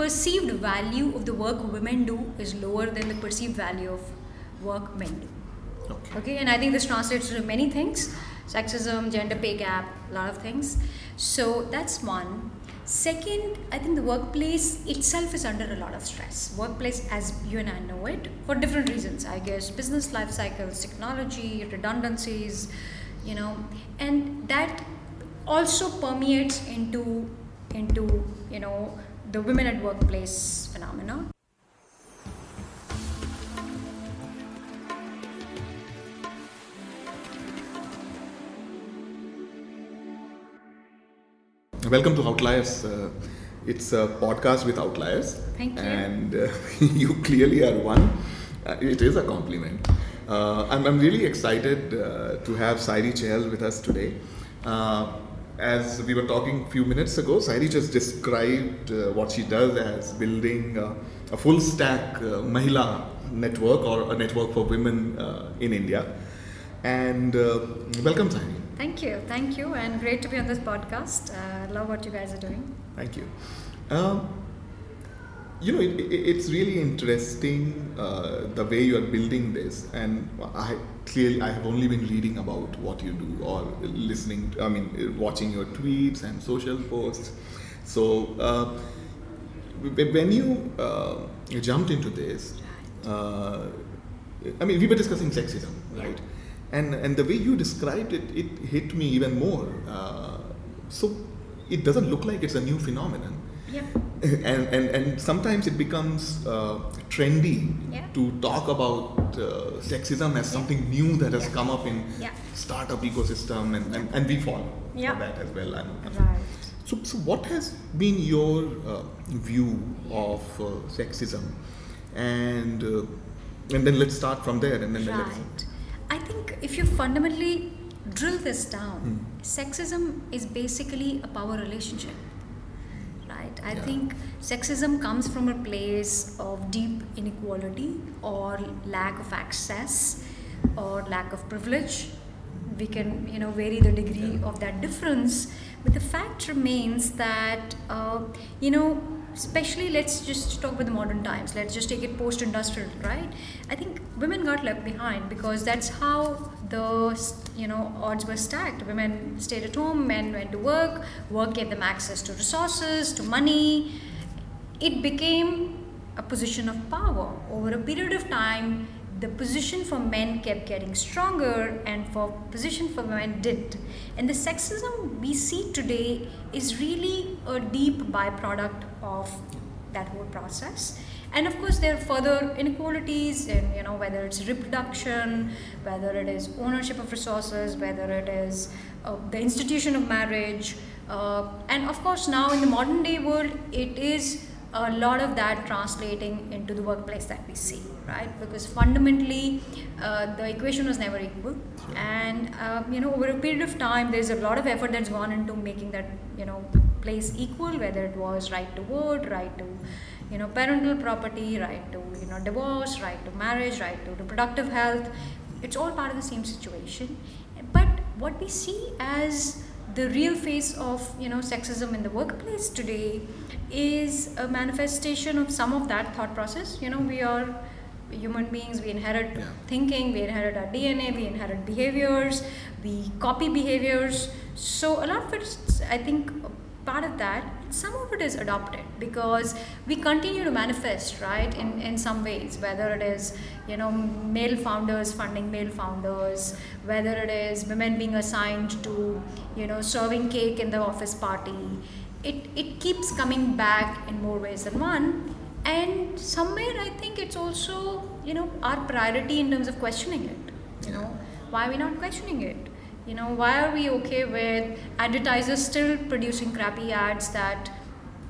perceived value of the work women do is lower than the perceived value of work men do. Okay. Okay, and I think this translates to many things sexism, gender pay gap, a lot of things. So that's one. Second, I think the workplace itself is under a lot of stress. Workplace, as you and I know it, for different reasons, I guess, business life cycles, technology, redundancies, you know, and that also permeates into into you know the women at workplace phenomena. Welcome to Outliers. Uh, it's a podcast with outliers. Thank you. And uh, you clearly are one. Uh, it is a compliment. Uh, I'm, I'm really excited uh, to have Sairee Chahal with us today. Uh, as we were talking a few minutes ago, Sairee just described uh, what she does as building uh, a full stack uh, Mahila network or a network for women uh, in India. And uh, welcome, Sairee. Thank you, thank you, and great to be on this podcast. Uh, love what you guys are doing. Thank you. Um, you know, it, it, it's really interesting uh, the way you are building this, and I clearly I have only been reading about what you do or listening. I mean, watching your tweets and social posts. So uh, when you uh, jumped into this, uh, I mean, we were discussing sexism, right? And and the way you described it, it hit me even more. Uh, so it doesn't look like it's a new phenomenon Yep. and, and, and sometimes it becomes uh, trendy Yeah. to talk about uh, sexism as something new that has Yeah. come up in Yeah. startup ecosystem and, and, and we fall Yeah. for that as well. I'm- Right. So, so what has been your uh, view of uh, sexism and uh, and then let's start from there and then let's Right. I think if you fundamentally drill this down, Hmm. sexism is basically a power relationship. Right? I Yeah. think sexism comes from a place of deep inequality or lack of access or lack of privilege. We can, you know, vary the degree Yeah. of that difference, but the fact remains that, uh, you know, especially let's just talk about the modern times. Let's just take it post-industrial right? I think women got left behind because that's how the you know odds were stacked. Women stayed at home men went to work work gave them access to resources to money. It became a position of power. Over a period of time the position for men kept getting stronger and for position for women didn't. And the sexism we see today is really a deep byproduct of that whole process. And of course there are further inequalities in you know whether it's reproduction whether it is ownership of resources whether it is uh, the institution of marriage uh, and of course now in the modern day world it is a lot of that translating into the workplace that we see right? Because fundamentally uh, the equation was never equal. And um, you know over a period of time there's a lot of effort that's gone into making that you know place equal whether it was right to vote right to you know parental property right to you know divorce right to marriage right to reproductive health. It's all part of the same situation. But what we see as the real face of you know sexism in the workplace today is a manifestation of some of that thought process you know we are human beings we inherit Yeah. thinking we inherit our dna we inherit behaviors we copy behaviors so a lot of it's i think part of that some of it is adopted because we continue to manifest right in, in some ways whether it is you know male founders funding male founders whether it is women being assigned to you know serving cake in the office party. It, it keeps coming back in more ways than one. And somewhere i think it's also you know our priority in terms of questioning it you know. Why are we not questioning it you know why are we okay with advertisers still producing crappy ads that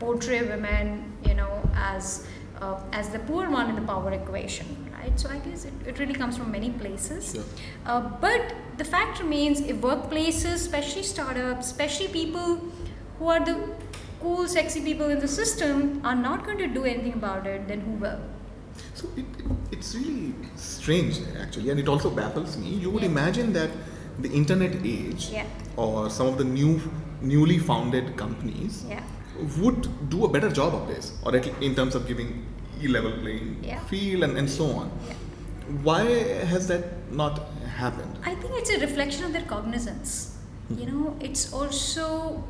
portray women you know as uh, as the poor one in the power equation right so i guess it, it really comes from many places Sure. uh, but the fact remains if workplaces especially startups especially people who are the cool sexy people in the system are not going to do anything about it then who will So it, it, it's really strange actually, and it also baffles me. You would Yeah. imagine that the internet age Yeah. or some of the new newly founded companies yeah would do a better job of this, or at, in terms of giving e-level playing Yeah. field and, and so on. Why has that not happened? I think it's a reflection of their cognizance. Hmm. You know, it's also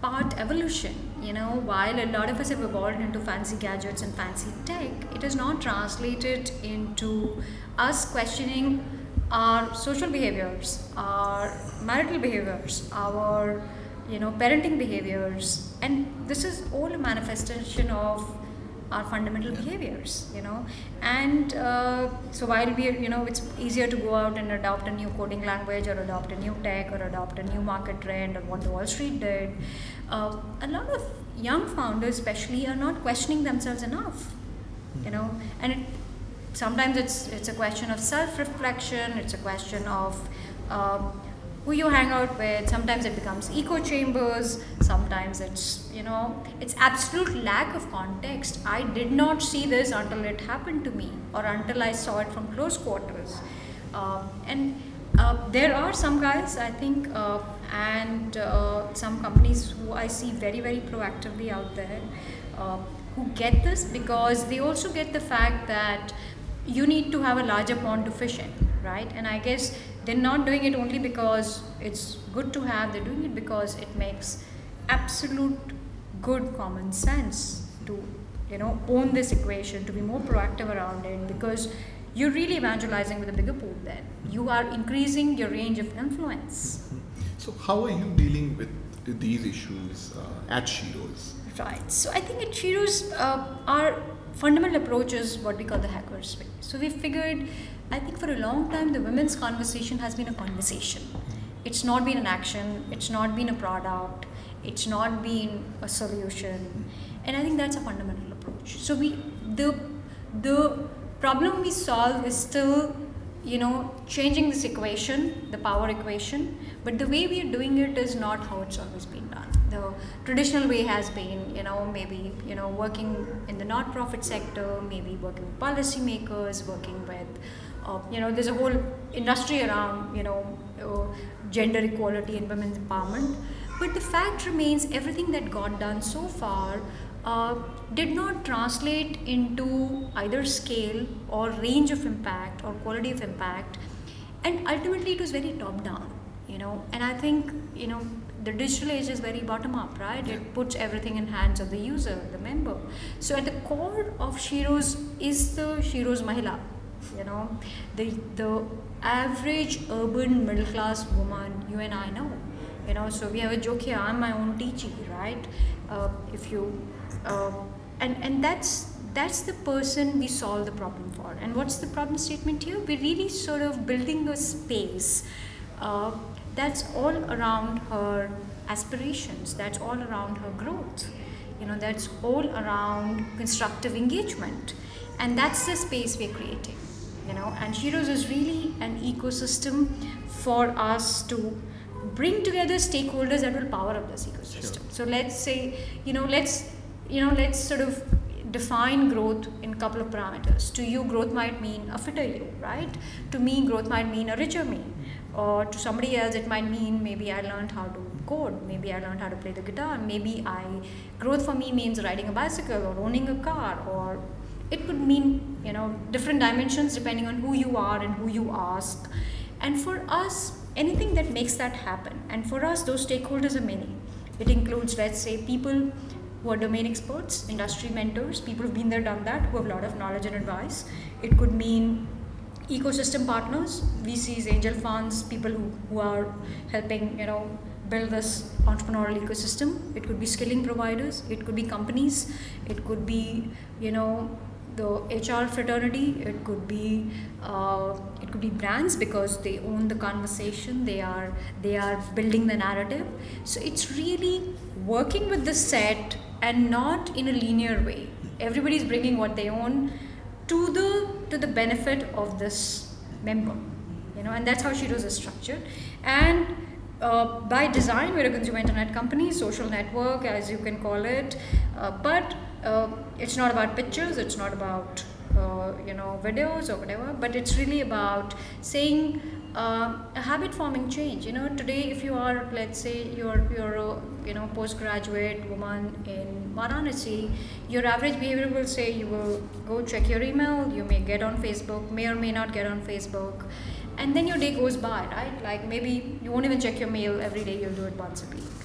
part evolution. You know, while a lot of us have evolved into fancy gadgets and fancy tech, it is not translated into us questioning our social behaviors, our marital behaviors, our you know parenting behaviors, and this is all a manifestation of our fundamental behaviors you know. And uh, so while we you know it's easier to go out and adopt a new coding language or adopt a new tech or adopt a new market trend or what the wall street did uh, a lot of young founders especially are not questioning themselves enough you know. And it, sometimes it's it's a question of self reflection it's a question of um, who you hang out with sometimes it becomes echo chambers sometimes it's you know it's absolute lack of context. I did not see this until it happened to me or until i saw it from close quarters. Um, and uh, there are some guys i think uh, and uh, some companies who i see very very proactively out there uh, who get this because they also get the fact that you need to have a larger pond to fish in right and i guess they're not doing it only because it's good to have they're doing it because it makes absolute good common sense to you know own this equation to be more proactive around it because you're really evangelizing with a bigger pool then you are increasing your range of influence So, how are you dealing with these issues uh, at Sheroes? Right. So I think at Sheroes, uh, our fundamental approach is what we call the hacker's way. So we figured, I think for a long time, the women's conversation has been a conversation. It's not been an action. It's not been a product. It's not been a solution. And I think that's a fundamental approach. So we the the problem we solve is still you know changing this equation the power equation but the way we are doing it is not how it's always been done traditional way has been you know maybe you know working in the not-profit sector maybe working with policymakers working with uh, you know there's a whole industry around you know uh, gender equality and women's empowerment. But the fact remains everything that got done so far uh, did not translate into either scale or range of impact or quality of impact. And ultimately it was very top down you know. And i think you know the digital age is very bottom up right? It puts everything in hands of the user the member. So at the core of Sheroes is the Sheroes mahila you know? The the average urban middle class woman you and i know you know? So we have a joke here i'm my own teacher right? Uh, if you uh, and and that's that's the person we solve the problem for. And what's the problem statement here? We're really sort of building a space uh, that's all around her aspirations that's all around her growth. You know that's all around constructive engagement. And that's the space we're creating you know. And Sheroes is really an ecosystem for us to bring together stakeholders that will power up this ecosystem. So let's say you know let's you know let's sort of define growth in a couple of parameters. To you growth might mean a fitter you right? To me growth might mean a richer me or to somebody else it might mean maybe i learned how to code maybe i learned how to play the guitar maybe i growth for me means riding a bicycle or owning a car or it could mean you know different dimensions depending on who you are and who you ask. And for us anything that makes that happen and for us those stakeholders are many. It includes let's say people who are domain experts industry mentors people who've been there done that who have a lot of knowledge and advice. It could mean ecosystem partners vcs angel funds people who, who are helping you know build this entrepreneurial ecosystem it could be skilling providers it could be companies it could be you know the HR fraternity. It could be uh, it could be brands because they own the conversation. They are they are building the narrative. So it's really working with the set and not in a linear way. Everybody's bringing what they own to the to the benefit of this member. You know, and that's how Sheroes is structured. And uh, by design, we're a consumer internet company, social network, as you can call it. Uh, but uh, it's not about pictures. It's not about uh, you know videos or whatever but it's really about saying uh, a habit forming change you know today if you are let's say you're you're a you know postgraduate woman in Varanasi your average behavior will say you will go check your email you may get on Facebook may or may not get on Facebook and then your day goes by right like maybe you won't even check your mail every day you'll do it once a week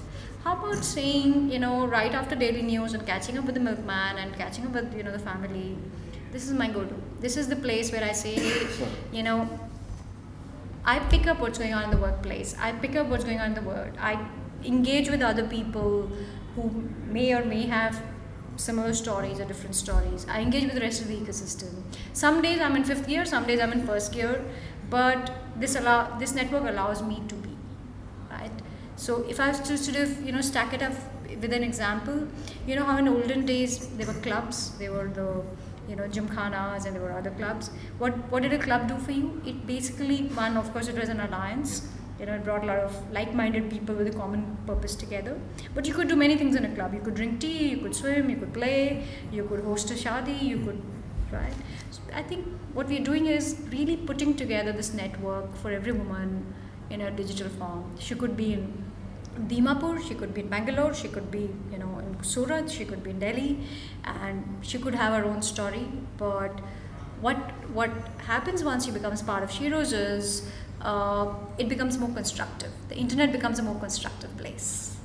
how about saying, you know, right after daily news and catching up with the milkman and catching up with, you know, the family? This is my go to. This is the place where I say, you know, I pick up what's going on in the workplace. I pick up what's going on in the world. I engage with other people who may or may have similar stories or different stories. I engage with the rest of the ecosystem. Some days I'm in fifth gear, some days I'm in first gear, but this allow this network allows me to be right. So if I was to sort of you know stack it up with an example, you know how in olden days there were clubs, there were the you know gymkhanas and there were other clubs. What what did a club do for you? It basically one of course it was an alliance. You know, it brought a lot of like-minded people with a common purpose together. But you could do many things in a club. You could drink tea, you could swim, you could play, you could host a shadi, you could right? So I think what we're doing is really putting together this network for every woman in a digital form. She could be in Dimapur, she could be in Bangalore, she could be, you know, in Surat, she could be in Delhi, and she could have her own story. But what what happens once she becomes part of Sheroes is uh, it becomes more constructive. The internet becomes a more constructive place.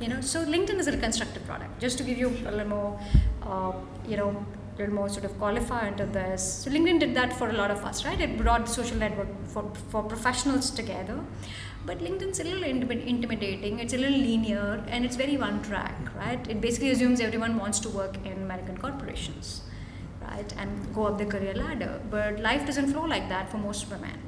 You know, so LinkedIn is a constructive product. Just to give you a little more, uh, you know, a little more sort of qualifier into this. So LinkedIn did that for a lot of us, right? It brought social network for for professionals together. But LinkedIn's a little intimidating, it's a little linear, and it's very one track, right? It basically assumes everyone wants to work in American corporations, right? And go up the career ladder. But life doesn't flow like that for most women,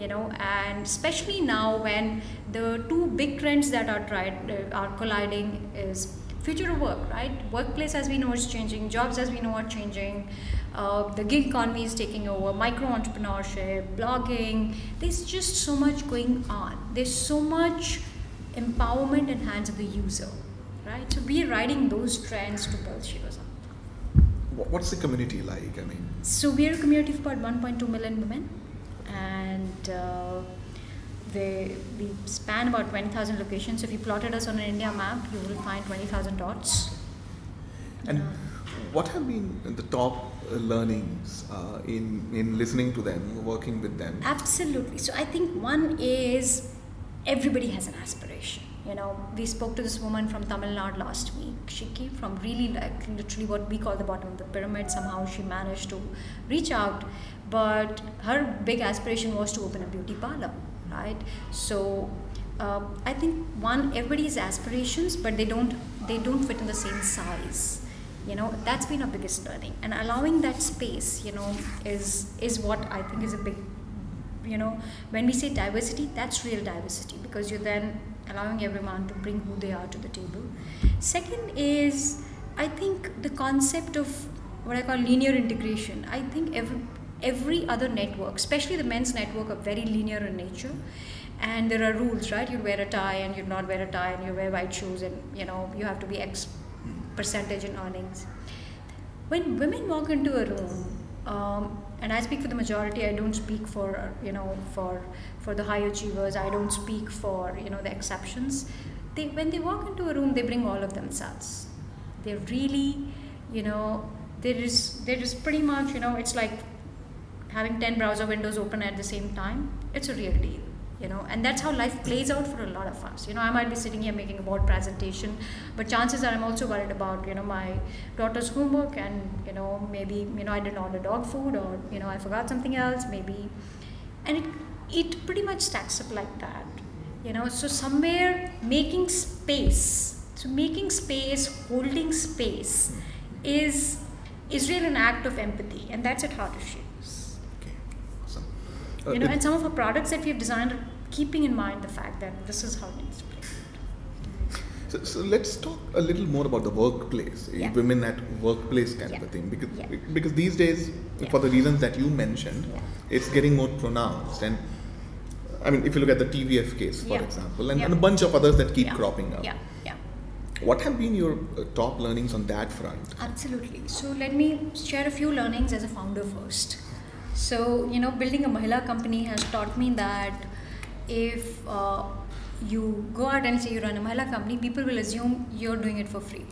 you know, and especially now when the two big trends that are tried uh, are colliding is future of work, right? Workplace as we know is changing, jobs as we know are changing. Uh, the gig economy is taking over, micro entrepreneurship, blogging. There's just so much going on. There's so much empowerment in hands of the user, right? So we're riding those trends to build up. What's the community like? I mean, so we're a community of about 1.2 million women, and uh, they, we span about 20,000 locations. So if you plotted us on an India map, you will find 20,000 dots. And what have been the top learnings uh, in in listening to them, working with them? Absolutely. So I think one is everybody has an aspiration. You know, we spoke to this woman from Tamil Nadu last week. She came from really like literally what we call the bottom of the pyramid. Somehow she managed to reach out, but her big aspiration was to open a beauty parlor, right? So uh, I think one everybody's aspirations, but they don't they don't fit in the same size you know that's been our biggest learning. And allowing that space you know is is what i think is a big you know when we say diversity that's real diversity because you're then allowing everyone to bring who they are to the table. Second is i think the concept of what i call linear integration. I think every every other network especially the men's network are very linear in nature. And there are rules right? You wear a tie and you not wear a tie and you wear white shoes and you know you have to be percentage in earnings. When women walk into a room, um, and I speak for the majority, I don't speak for you know for for the high achievers. I don't speak for you know the exceptions. They when they walk into a room, they bring all of themselves. They're really, you know, there is there is pretty much you know it's like having ten browser windows open at the same time. It's a real deal you know and that's how life plays out for a lot of us. You know i might be sitting here making a board presentation but chances are i'm also worried about you know my daughter's homework and you know maybe you know i didn't order dog food or you know i forgot something else maybe. And it it pretty much stacks up like that you know. So somewhere making space so making space holding space is is really an act of empathy and that's at heart of Sheroes uh, you know, and some of our products that we've designed are keeping in mind the fact that this is how it needs to play. So, so let's talk a little more about the workplace, yeah. women at workplace kind yeah. of a thing, because yeah. because these days, for the reasons that you mentioned, it's getting more pronounced. And I mean, if you look at the TVF case, for example, and, and, a bunch of others that keep cropping up. Yeah, yeah. what have been your uh, top learnings on that front? Absolutely. So let me share a few learnings as a founder first. So you know, building a Mahila company has taught me that if uh, you go out and say you run a Mahila company, people will assume you're doing it for free.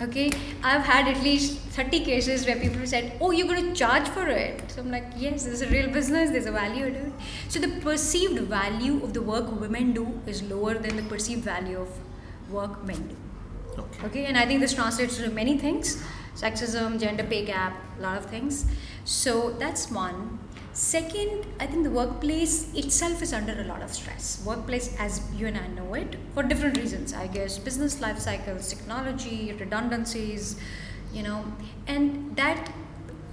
Okay, I've had at least 30 cases where people said, Oh, you're going to charge for it. So I'm like, Yes, this is a real business, there's a value to it. So the perceived value of the work women do is lower than the perceived value of work men do. Okay. Okay, and I think this translates to many things sexism, gender pay gap, a lot of things. So that's one. Second, I think the workplace itself is under a lot of stress. Workplace, as you and I know it, for different reasons, I guess, business life cycles, technology, redundancies, you know, and that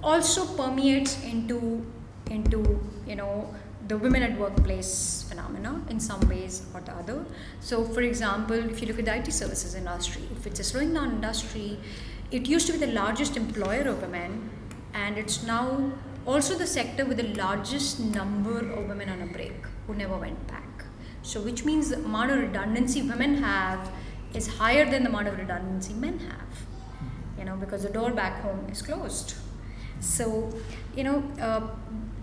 also permeates into into you know the women at workplace phenomena in some ways or the other. So, for example, if you look at the IT services industry, if it's a slowing down industry, it used to be the largest employer of women, and it's now also the sector with the largest number of women on a break who never went back. So, which means the amount of redundancy women have is higher than the amount of redundancy men have. You know, because the door back home is closed. So, you know, uh,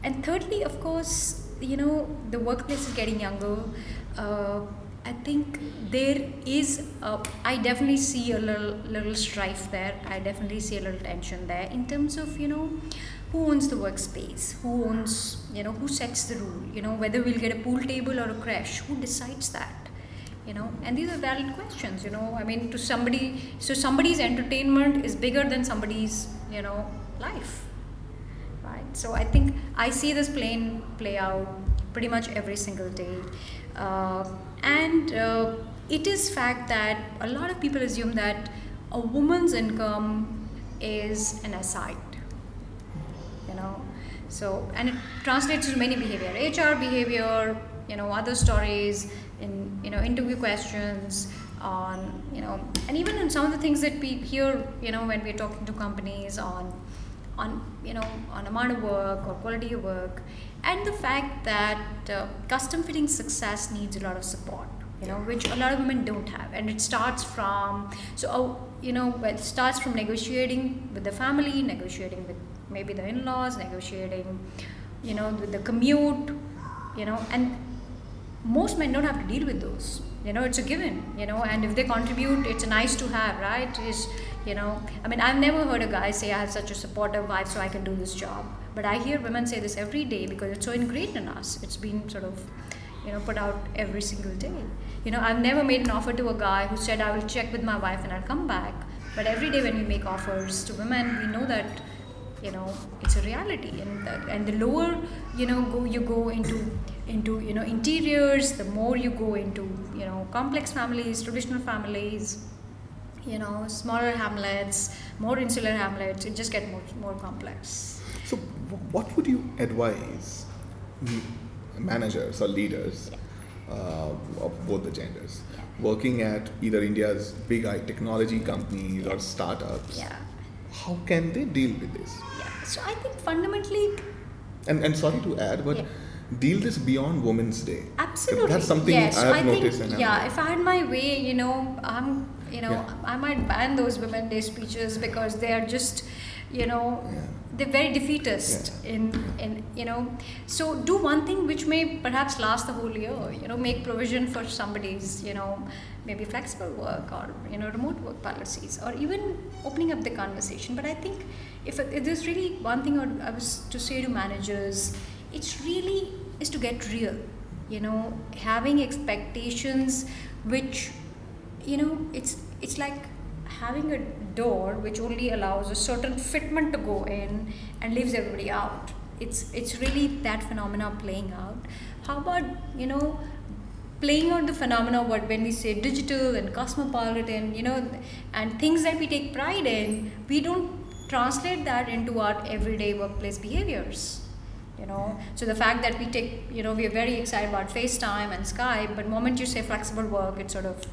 and thirdly, of course, you know, the workplace is getting younger. Uh, I think there is, a, I definitely see a little, little strife there. I definitely see a little tension there in terms of, you know, who owns the workspace? Who owns, you know, who sets the rule? You know, whether we'll get a pool table or a crash, who decides that? You know, and these are valid questions, you know. I mean, to somebody, so somebody's entertainment is bigger than somebody's, you know, life right so i think i see this plane play out pretty much every single day uh, and uh, it is fact that a lot of people assume that a woman's income is an aside you know? So and it translates to many behavior hr behavior you know other stories in you know interview questions on you know and even in some of the things that we hear you know when we're talking to companies on on you know on amount of work or quality of work and the fact that uh, custom fitting success needs a lot of support you know which a lot of women don't have. And it starts from so uh, you know it starts from negotiating with the family negotiating with maybe the in-laws negotiating you know with the commute you know and most men don't have to deal with those. You know it's a given you know and if they contribute it's nice to have right? Is you know i mean i've never heard a guy say i have such a supportive wife so i can do this job but i hear women say this every day because it's so ingrained in us. It's been sort of you know put out every single day. You know i've never made an offer to a guy who said i will check with my wife and i'll come back. But every day when we make offers to women we know that you know it's a reality. And the, and the lower you know go you go into into you know interiors the more you go into you know complex families traditional families you know smaller hamlets more insular hamlets it just get more more complex So, what would you advise managers or leaders uh, of both the genders working at either India's big technology companies or startups? yeah How can they deal with this? yeah so i think fundamentally And, and sorry to add, but deal this beyond Women's Day. Absolutely. That's something yes. I have I noticed. Think, yeah, I'm- if I had my way, you know, I'm, you know, Yeah. I might ban those Women's Day speeches because they are just, you know, Yeah. They're very defeatist Yeah. in, in, you know. So do one thing which may perhaps last the whole year. You know, make provision for somebody's, you know, maybe flexible work or you know remote work policies or even opening up the conversation. But I think if, if there's really one thing I I was to say to managers, it's really is to get real you know having expectations which you know it's it's like having a door which only allows a certain fitment to go in and leaves everybody out. It's it's really that phenomena playing out. How about you know playing out the phenomena what when we say digital and cosmopolitan you know and things that we take pride in we don't translate that into our everyday workplace behaviors you know. So the fact that we take you know we are very excited about facetime and skype but moment you say flexible work it sort of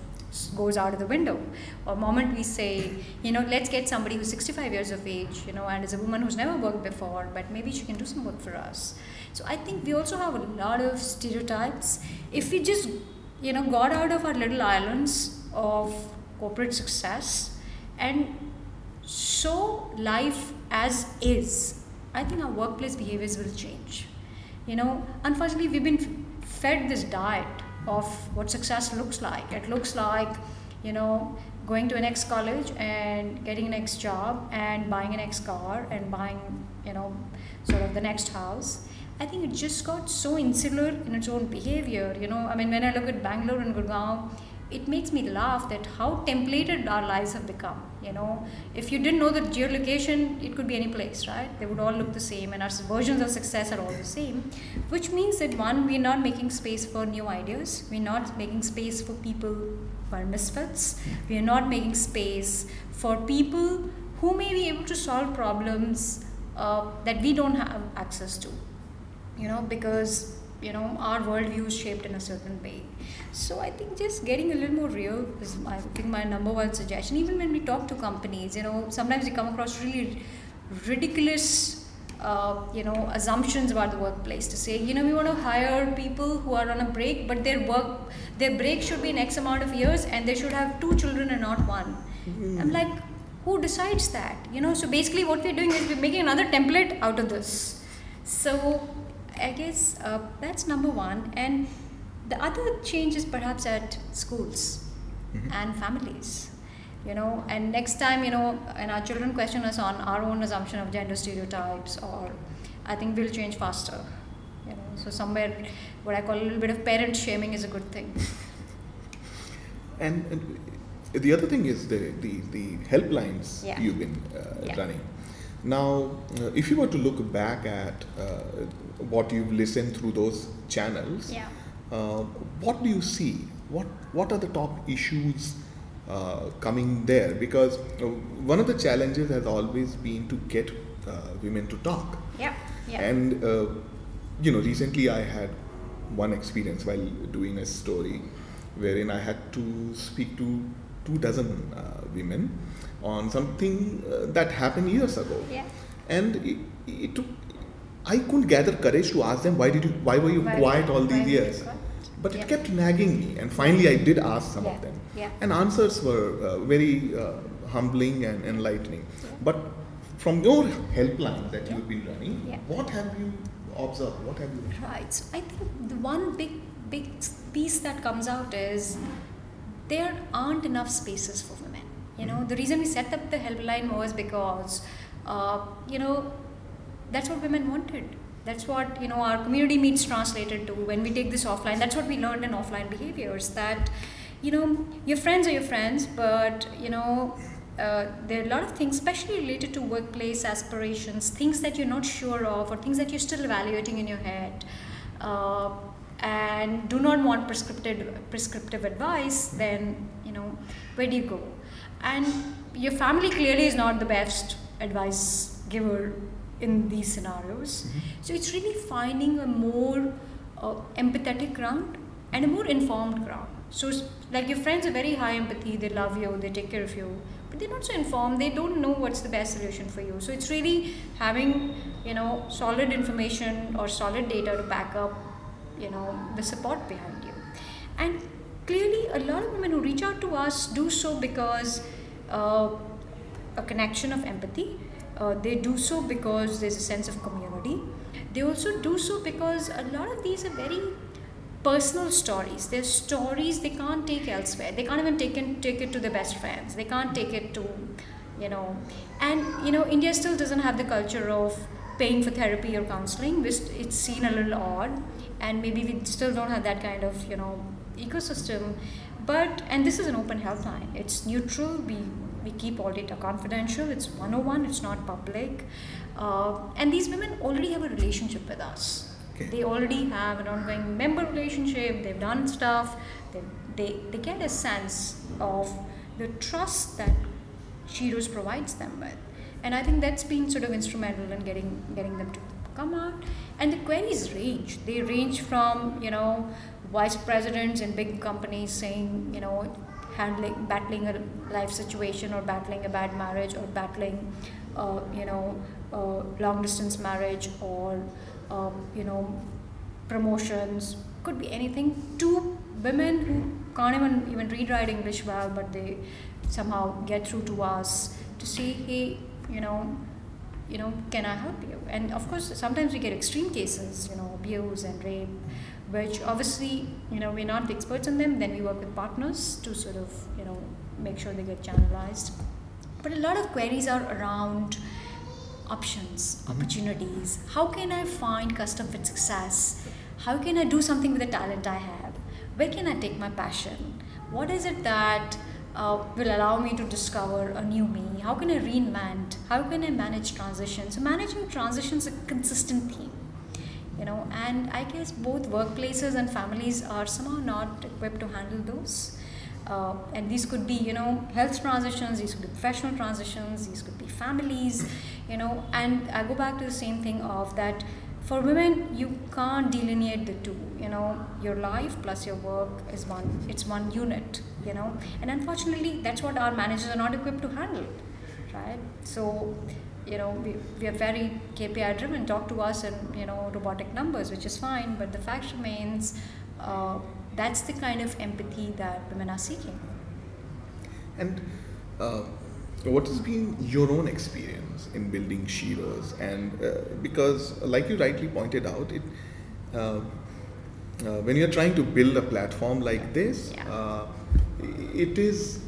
goes out of the window. Or moment we say you know let's get somebody who's 65 years of age you know and is a woman who's never worked before but maybe she can do some work for us. So i think we also have a lot of stereotypes. If we just you know got out of our little islands of corporate success and show life as is, I think our workplace behaviors will change. You know, unfortunately, we've been fed this diet of what success looks like. It looks like, you know, going to an ex college and getting an ex job and buying an ex car and buying, you know, sort of the next house. I think it just got so insular in its own behavior. You know, I mean, when I look at Bangalore and Gurgaon, it makes me laugh that how templated our lives have become. You know, if you didn't know the geolocation, it could be any place, right? They would all look the same, and our versions of success are all the same. Which means that one, we're not making space for new ideas. We're not making space for people who are misfits. We are not making space for people who may be able to solve problems uh, that we don't have access to. You know, because you know our worldview is shaped in a certain way. So i think just getting a little more real is i think my number one suggestion. Even when we talk to companies you know sometimes we come across really ridiculous uh, you know assumptions about the workplace to say you know we want to hire people who are on a break but their work their break should be in x amount of years and they should have two children and not one. Mm-hmm. i'm like who decides that? You know so basically what we're doing is we're making another template out of this. So I guess uh, that's number one. And the other change is perhaps at schools mm-hmm. and families. You know, and next time, you know, and our children question us on our own assumption of gender stereotypes, or I think we'll change faster. You know, so somewhere, what I call a little bit of parent shaming is a good thing. And, and the other thing is the the, the helplines yeah. you've been uh, yeah. running. Now, uh, if you were to look back at uh, what you've listened through those channels, yeah. uh, what do you see? What What are the top issues uh, coming there? Because uh, one of the challenges has always been to get uh, women to talk. Yeah. yeah. And you know, recently I had one experience while doing a story wherein I had to speak to two dozen women on something uh, that happened years ago. Yeah. And it, it, took, I couldn't gather courage to ask them why did you, why were you why quiet all these years? But it kept nagging me, and finally I did ask some yeah. of them, yeah. and answers were uh, very uh, humbling and enlightening. But from your helpline that you've been running, what have you observed? What have you? Right. So I think the one big big piece that comes out is there aren't enough spaces for women you know, the reason we set up the helpline was because, uh, you know, that's what women wanted. That's what you know our community meets translated to. When we take this offline, that's what we learned in offline behaviors. That you know, your friends are your friends, but you know, uh, there are a lot of things, especially related to workplace aspirations, things that you're not sure of, or things that you're still evaluating in your head, uh, and do not want prescriptive prescriptive advice. Then you know, where do you go? And your family clearly is not the best advice giver in these scenarios. Mm-hmm. so it's really finding a more uh, empathetic ground and a more informed ground. So like your friends are very high empathy they love you they take care of you but they're not so informed they don't know what's the best solution for you. So it's really having you know solid information or solid data to back up you know the support behind you. And clearly a lot of women who reach out to us do so because uh, a connection of empathy. Uh, they do so because there's a sense of community. They also do so because a lot of these are very personal stories. They're stories they can't take elsewhere. They can't even take take it to their best friends. They can't take it to, you know, and you know, India still doesn't have the culture of paying for therapy or counseling. It's seen a little odd, and maybe we still don't have that kind of you know ecosystem. But and this is an open helpline it's neutral. We we keep all data confidential. It's 101 it's not public. Uh, and these women already have a relationship with us. Okay. they already have an ongoing member relationship. They've done stuff. They, they, they get a sense of the trust that Sheroes provides them with. And I think that's been sort of instrumental in getting getting them to come out. And the queries range. They range from you know vice presidents in big companies saying, you know, handling, battling a life situation or battling a bad marriage or battling, uh, you know, uh, long distance marriage or, uh, you know, promotions, could be anything, to women who can't even, even read, write English well, but they somehow get through to us to say, hey, you know, you know, can I help you? And of course, sometimes we get extreme cases, you know, abuse and rape, which obviously, you know, we're not the experts in them. Then we work with partners to sort of, you know, make sure they get channelized. But a lot of queries are around options, opportunities. How can I find custom fit success? How can I do something with the talent I have? Where can I take my passion? What is it that uh, will allow me to discover a new me? How can I reinvent? How can I manage transitions? So managing transitions is a consistent theme, you know. And I guess both workplaces and families are somehow not equipped to handle those. Uh, and these could be, you know, health transitions. These could be professional transitions. These could be families, you know. And I go back to the same thing of that for women you can't delineate the two you know your life plus your work is one it's one unit you know and unfortunately that's what our managers are not equipped to handle right so you know we, we are very kpi driven talk to us in you know robotic numbers which is fine but the fact remains uh, that's the kind of empathy that women are seeking and uh, what has been your own experience in building Sheroes? And uh, because, like you rightly pointed out, it uh, uh, when you're trying to build a platform like this, Yeah. uh, it is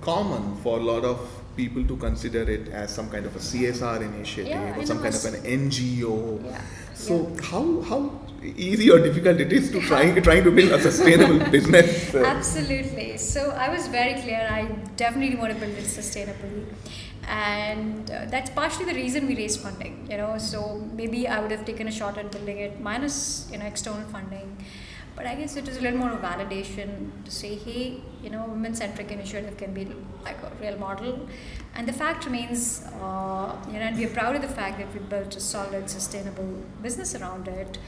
common for a lot of people to consider it as some kind of a CSR initiative Yeah, or some kind of an NGO. Yeah, So how how easy or difficult it is to trying trying to build a sustainable business? uh, Absolutely. So I was very clear. I definitely want to build it sustainably, and uh, that's partially the reason we raised funding. You know, so maybe I would have taken a shot at building it minus you know external funding, but I guess it is a little more of validation to say, hey, you know, women-centric initiative can be like a real model, and the fact remains, uh, you know, and we are proud of the fact that we built a solid, sustainable business around it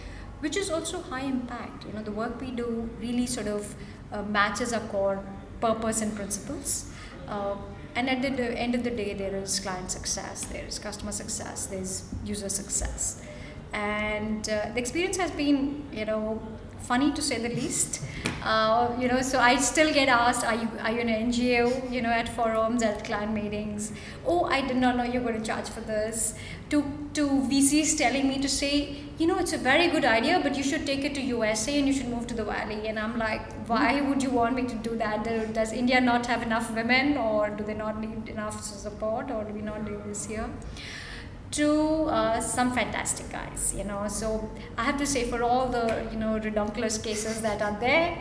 which is also high impact. You know, the work we do really sort of uh, matches our core purpose and principles. Uh, and at the, the end of the day, there is client success, there is customer success, there's user success. And uh, the experience has been, you know, funny to say the least. Uh, you know, so I still get asked, are you, are you an NGO, you know, at forums, at client meetings? Oh, I did not know you're going to charge for this. To, to VCs telling me to say, you know, it's a very good idea, but you should take it to USA and you should move to the valley. And I'm like, why would you want me to do that? Does India not have enough women, or do they not need enough support, or do we not do this here? To uh, some fantastic guys, you know. So I have to say, for all the you know redonkulous cases that are there,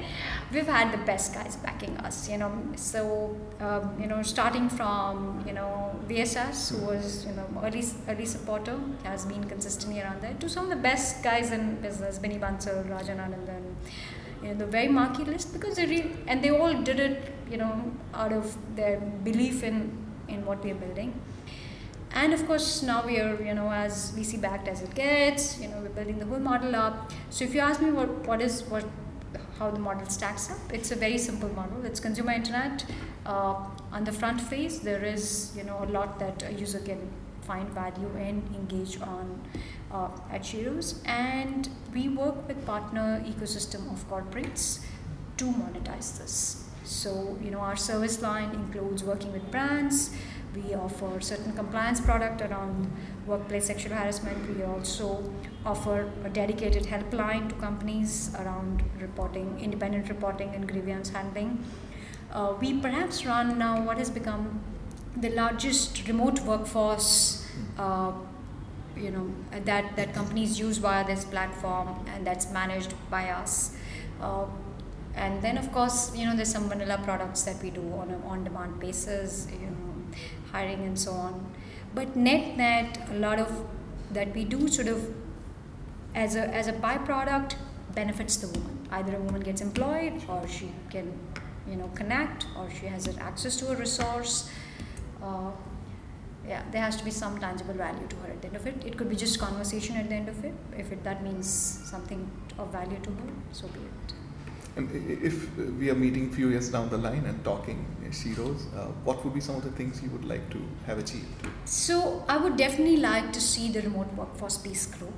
we've had the best guys backing us, you know. So um, you know, starting from you know VSS, who was you know early early supporter, has been consistently around there, to some of the best guys in business, Binny Bansal, Rajan Anandan, you know, the very marquee list because they re- and they all did it, you know, out of their belief in in what we are building. And of course, now we are, you know, as VC backed as it gets. You know, we're building the whole model up. So if you ask me what what is what how the model stacks up, it's a very simple model. It's consumer internet. Uh, on the front face, there is, you know, a lot that a user can find value in, engage on uh, at Sheroes. And we work with partner ecosystem of corporates to monetize this. So, you know, our service line includes working with brands. We offer certain compliance product around workplace sexual harassment. We also offer a dedicated helpline to companies around reporting, independent reporting, and grievance handling. Uh, we perhaps run now what has become the largest remote workforce. Uh, you know that that companies use via this platform, and that's managed by us. Uh, and then of course you know there's some vanilla products that we do on an on-demand basis you know hiring and so on. But net net a lot of that we do sort of as a as a byproduct benefits the woman. Either a woman gets employed or she can you know connect or she has access to a resource. Uh, yeah there has to be some tangible value to her at the end of it. It could be just conversation at the end of it. If it that means something of value to her so be it And if we are meeting few years down the line and talking Sheroes, uh, what would be some of the things you would like to have achieved? So I would definitely like to see the remote workforce piece grow.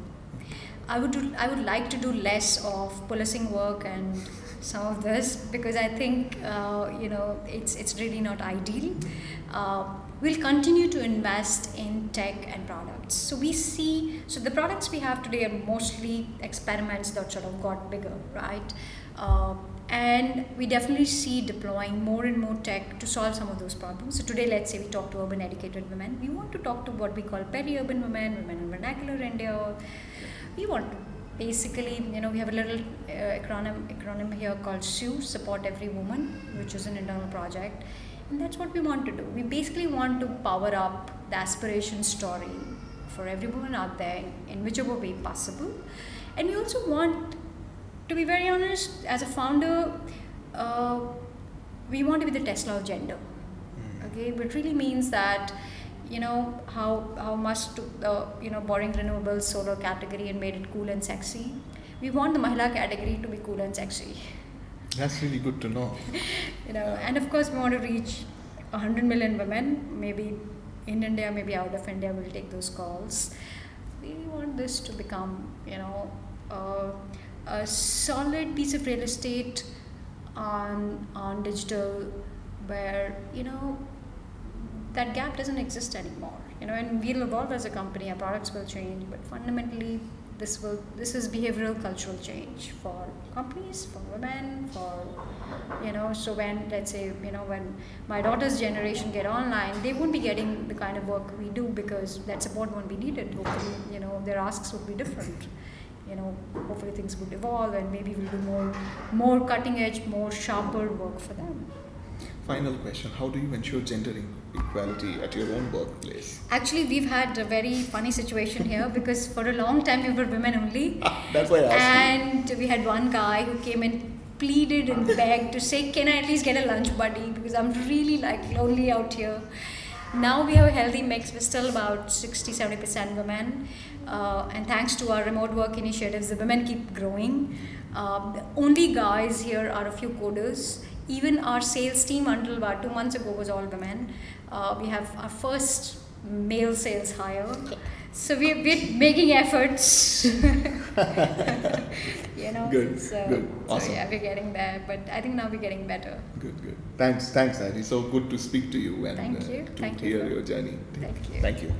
I would do, I would like to do less of policing work and some of this because I think uh, you know it's it's really not ideal. Uh, we'll continue to invest in tech and products. So we see so the products we have today are mostly experiments that sort of got bigger, right? Uh, and we definitely see deploying more and more tech to solve some of those problems. So today, let's say we talk to urban educated women. We want to talk to what we call peri-urban women, women in vernacular India. We want to basically, you know, we have a little uh, acronym acronym here called SUE, Support Every Woman, which is an internal project, and that's what we want to do. We basically want to power up the aspiration story for every woman out there in whichever way possible, and we also want to be very honest, as a founder, uh, we want to be the Tesla of gender. Mm. Okay, but really means that you know how how Musk took the you know boring renewable solar category and made it cool and sexy. We want the Mahila category to be cool and sexy. That's really good to know. you know, and of course we want to reach 100 million women, maybe in India, maybe out of India. We'll take those calls. We want this to become, you know. Uh, a solid piece of real estate on on digital where you know that gap doesn't exist anymore. You know and we'll evolve as a company our products will change but fundamentally this will this is behavioral cultural change for companies for women for you know so when let's say you know when my daughter's generation get online they won't be getting the kind of work we do because that support won't be needed. Hopefully you know their asks would be different you know, hopefully things would evolve and maybe we'll do more, more cutting edge, more sharper work for them. Final question How do you ensure gender equality at your own workplace? Actually, we've had a very funny situation here because for a long time we were women only. That's why I asked. And we had one guy who came and pleaded and begged to say, Can I at least get a lunch buddy? Because I'm really like lonely out here. Now we have a healthy mix. We're still about 60 70% women. Uh, and thanks to our remote work initiatives, the women keep growing. Uh, the only guys here are a few coders. Even our sales team, until about two months ago, was all women. Uh, we have our first male sales hire. So we're, we're making efforts. you know. Good. So, good. Awesome. So yeah, we're getting there, but I think now we're getting better. Good. Good. Thanks. Thanks, Adi. So good to speak to you and Thank you. Uh, to Thank hear you. your journey. Thank you. Thank you.